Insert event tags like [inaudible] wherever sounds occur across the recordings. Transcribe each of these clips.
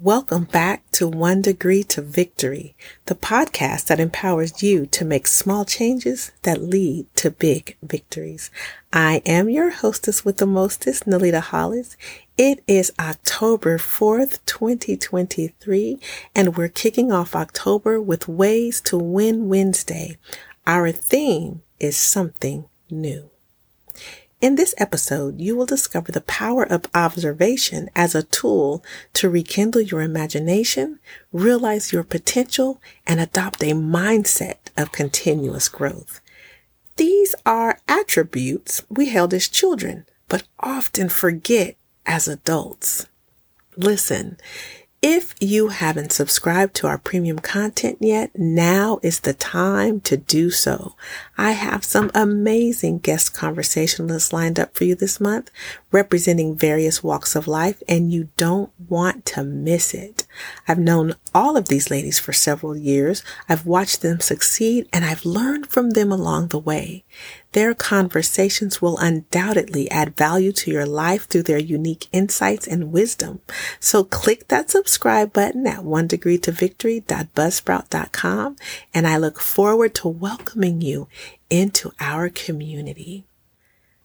Welcome back to One Degree to Victory, the podcast that empowers you to make small changes that lead to big victories. I am your hostess with the mostest, Nalita Hollis. It is October 4th, 2023, and we're kicking off October with Ways to Win Wednesday. Our theme is something new. In this episode, you will discover the power of observation as a tool to rekindle your imagination, realize your potential, and adopt a mindset of continuous growth. These are attributes we held as children, but often forget as adults. Listen, if you haven't subscribed to our premium content yet, now is the time to do so. I have some amazing guest conversationalists lined up for you this month, representing various walks of life, and you don't want to miss it. I've known all of these ladies for several years. I've watched them succeed and I've learned from them along the way. Their conversations will undoubtedly add value to your life through their unique insights and wisdom. So click that subscribe button at one degree to victory.buzzsprout.com and I look forward to welcoming you into our community.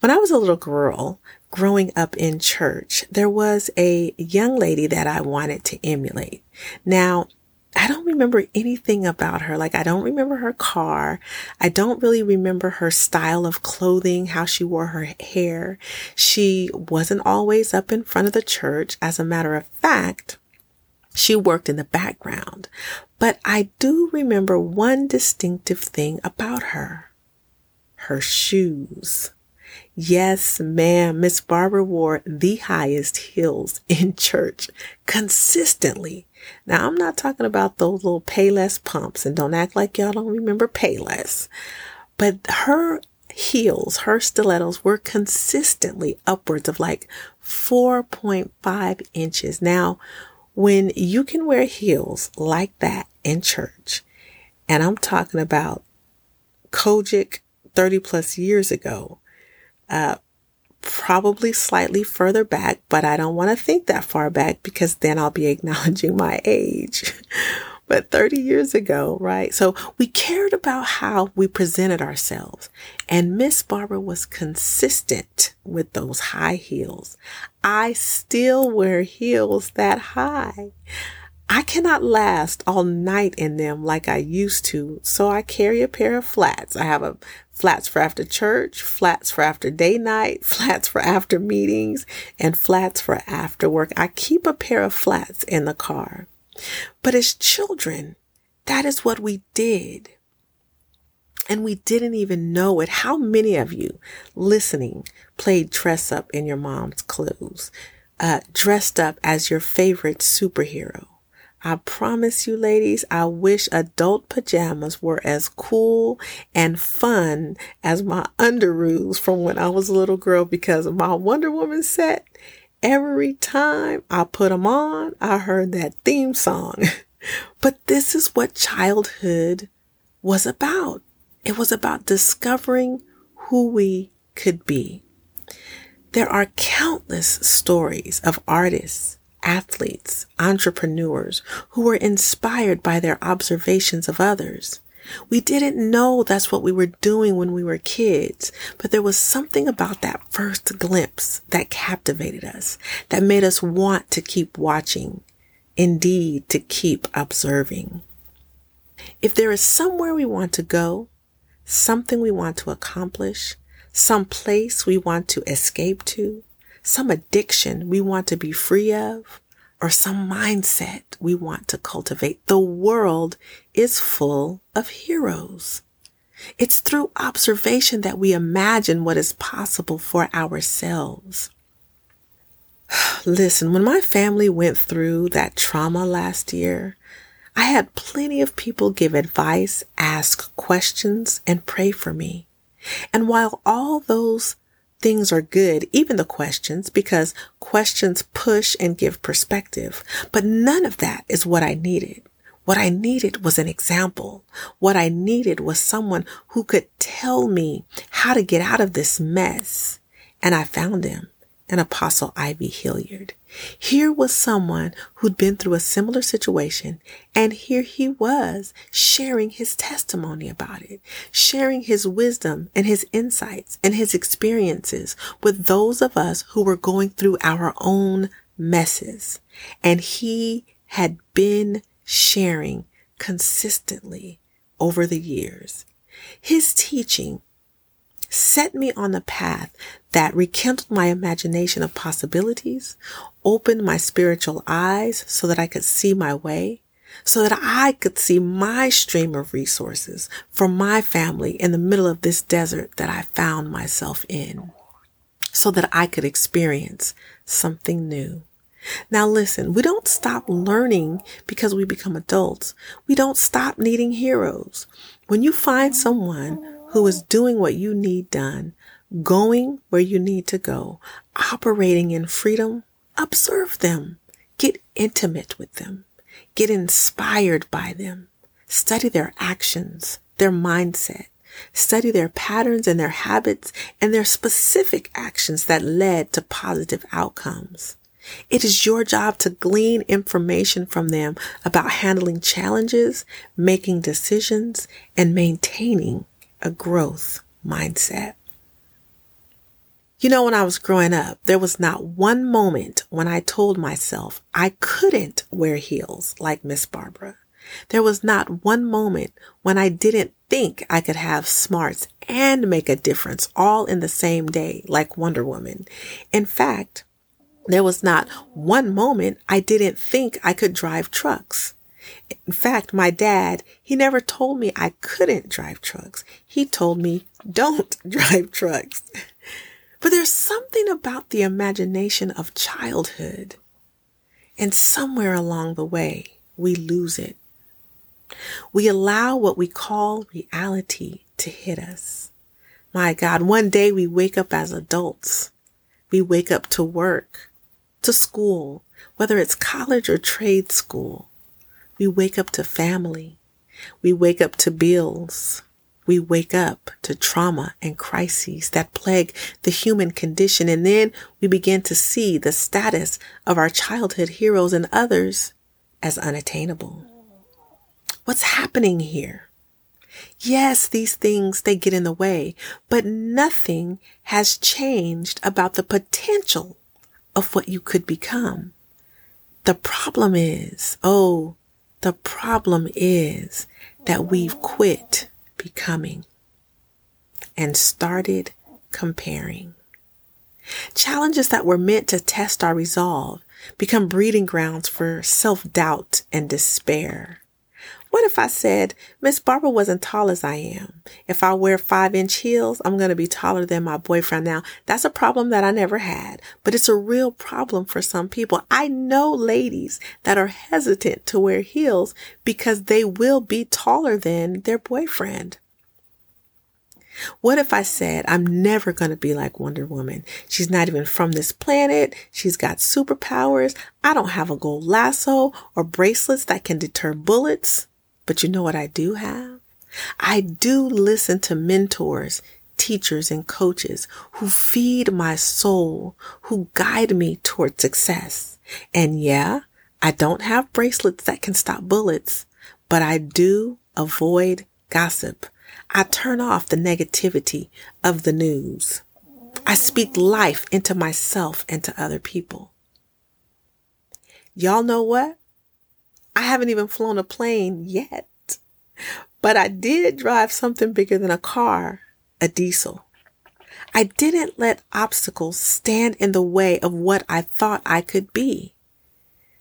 When I was a little girl, growing up in church, there was a young lady that I wanted to emulate. Now, I don't remember anything about her. Like, I don't remember her car. I don't really remember her style of clothing, how she wore her hair. She wasn't always up in front of the church. As a matter of fact, she worked in the background. But I do remember one distinctive thing about her. Her shoes. Yes, ma'am. Miss Barbara wore the highest heels in church consistently. Now, I'm not talking about those little Payless pumps and don't act like y'all don't remember Payless, but her heels, her stilettos were consistently upwards of like 4.5 inches. Now, when you can wear heels like that in church, and I'm talking about COGIC 30 plus years ago, uh, probably slightly further back, but I don't want to think that far back because then I'll be [laughs] acknowledging my age. [laughs] but 30 years ago, right? So we cared about how we presented ourselves. And Miss Barbara was consistent with those high heels. I still wear heels that high. I cannot last all night in them like I used to, so I carry a pair of flats. I have a flats for after church, flats for after day night, [laughs] flats for after meetings, and flats for after work. I keep a pair of flats in the car. But as children, that is what we did. And we didn't even know it. How many of you listening played dress up in your mom's clothes, uh, dressed up as your favorite superhero? I promise you, ladies, I wish adult pajamas were as cool and fun as my underoos from when I was a little girl because of my Wonder Woman set. Every time I put them on, I heard that theme song. [laughs] but this is what childhood was about. It was about discovering who we could be. There are countless stories of artists athletes, entrepreneurs who were inspired by their observations of others. We didn't know that's what we were doing when we were kids, but there was something about that first glimpse that captivated us, that made us want to keep watching, indeed to keep observing. If there is somewhere we want to go, something we want to accomplish, some place we want to escape to, some addiction we want to be free of, or some mindset we want to cultivate. The world is full of heroes. It's through observation that we imagine what is possible for ourselves. [sighs] Listen, when my family went through that trauma last year, I had plenty of people give advice, ask questions, and pray for me. And while all those things are good, even the questions, because questions push and give perspective. But none of that is what I needed. What I needed was an example. What I needed was someone who could tell me how to get out of this mess. And I found him, an Apostle I.V. Hilliard. Here was someone who'd been through a similar situation, and here he was sharing his testimony about it, sharing his wisdom and his insights and his experiences with those of us who were going through our own messes. And he had been sharing consistently over the years. His teaching set me on the path that rekindled my imagination of possibilities, opened my spiritual eyes so that I could see my way, so that I could see my stream of resources for my family in the middle of this desert that I found myself in, so that I could experience something new. Now listen, we don't stop learning because we become adults. We don't stop needing heroes. When you find someone who is doing what you need done, going where you need to go, operating in freedom, observe them, get intimate with them, get inspired by them, study their actions, their mindset, study their patterns and their habits and their specific actions that led to positive outcomes. It is your job to glean information from them about handling challenges, making decisions, and maintaining a growth mindset. You know, when I was growing up, there was not one moment when I told myself I couldn't wear heels like Miss Barbara. There was not one moment when I didn't think I could have smarts and make a difference all in the same day like Wonder Woman. In fact, there was not one moment I didn't think I could drive trucks. In fact, my dad, he never told me I couldn't drive trucks. He told me, don't [laughs] drive trucks. But there's something about the imagination of childhood. And somewhere along the way, we lose it. We allow what we call reality to hit us. My God, one day we wake up as adults. We wake up to work, to school, whether it's college or trade school. We wake up to family. We wake up to bills. We wake up to trauma and crises that plague the human condition. And then we begin to see the status of our childhood heroes and others as unattainable. What's happening here? Yes, these things, they get in the way, but nothing has changed about the potential of what you could become. The problem is, oh, the problem is that we've quit becoming and started comparing. Challenges that were meant to test our resolve become breeding grounds for self-doubt and despair. What if I said, Miss Barbara wasn't tall as I am? If I wear five inch heels, I'm going to be taller than my boyfriend. Now, that's a problem that I never had, but it's a real problem for some people. I know ladies that are hesitant to wear heels because they will be taller than their boyfriend. What if I said, I'm never going to be like Wonder Woman? She's not even from this planet. She's got superpowers. I don't have a gold lasso or bracelets that can deter bullets. But you know what I do have? I do listen to mentors, teachers, and coaches who feed my soul, who guide me toward success. And yeah, I don't have bracelets that can stop bullets, but I do avoid gossip. I turn off the negativity of the news. I speak life into myself and to other people. Y'all know what? I haven't even flown a plane yet, but I did drive something bigger than a car, a diesel. I didn't let obstacles stand in the way of what I thought I could be.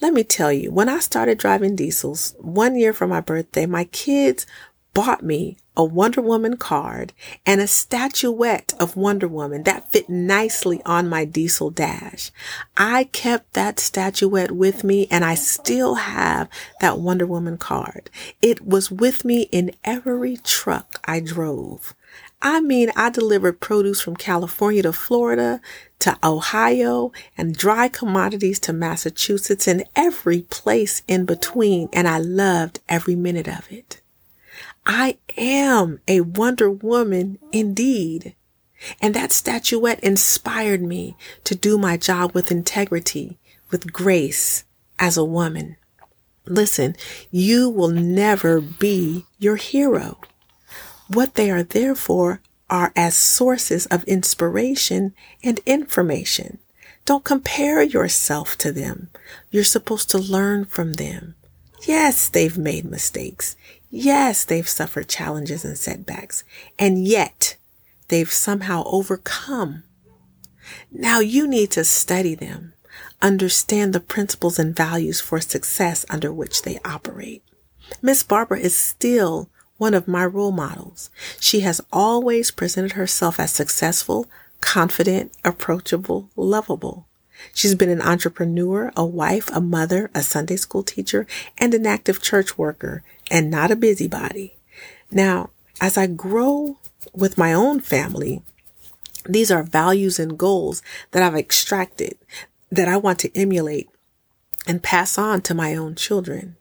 Let me tell you, when I started driving diesels one year for my birthday, my kids bought me a Wonder Woman card and a statuette of Wonder Woman that fit nicely on my diesel dash. I kept that statuette with me and I still have that Wonder Woman card. It was with me in every truck I drove. I mean, I delivered produce from California to Florida to Ohio and dry commodities to Massachusetts and every place in between. And I loved every minute of it. I am a Wonder Woman indeed. And that statuette inspired me to do my job with integrity, with grace as a woman. Listen, you will never be your hero. What they are there for are as sources of inspiration and information. Don't compare yourself to them. You're supposed to learn from them. Yes, they've made mistakes. Yes, they've suffered challenges and setbacks. And yet they've somehow overcome. Now you need to study them, understand the principles and values for success under which they operate. Miss Barbara is still one of my role models. She has always presented herself as successful, confident, approachable, lovable. She's been an entrepreneur, a wife, a mother, a Sunday school teacher, and an active church worker, and not a busybody. Now, as I grow with my own family, these are values and goals that I've extracted that I want to emulate and pass on to my own children.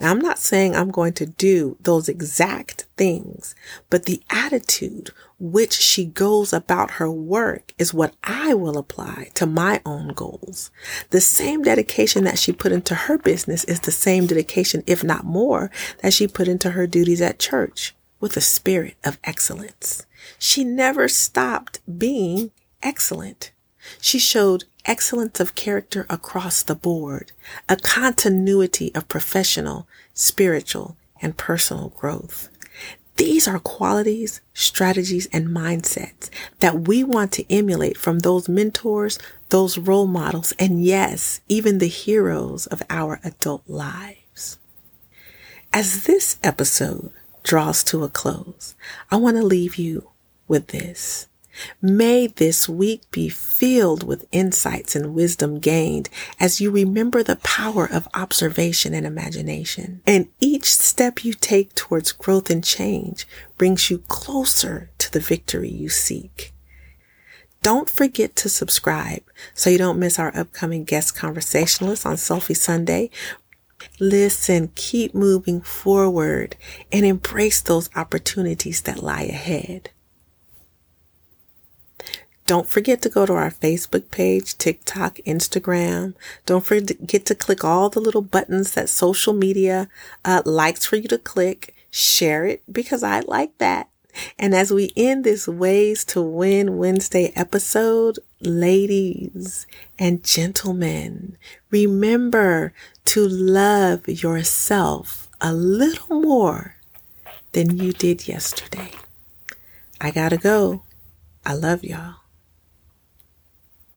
Now, I'm not saying I'm going to do those exact things, but the attitude which she goes about her work is what I will apply to my own goals. The same dedication that she put into her business is the same dedication, if not more, that she put into her duties at church with a spirit of excellence. She never stopped being excellent. She showed excellence of character across the board, a continuity of professional, spiritual, and personal growth. These are qualities, strategies, and mindsets that we want to emulate from those mentors, those role models, and yes, even the heroes of our adult lives. As this episode draws to a close, I want to leave you with this. May this week be filled with insights and wisdom gained as you remember the power of observation and imagination. And each step you take towards growth and change brings you closer to the victory you seek. Don't forget to subscribe so you don't miss our upcoming guest conversationalist on Selfie Sunday. Listen, keep moving forward and embrace those opportunities that lie ahead. Don't forget to go to our Facebook page, TikTok, Instagram. Don't forget to click all the little buttons that social media uh, likes for you to click. Share it because I like that. And as we end this Ways to Win Wednesday episode, ladies and gentlemen, remember to love yourself a little more than you did yesterday. I gotta go. I love y'all.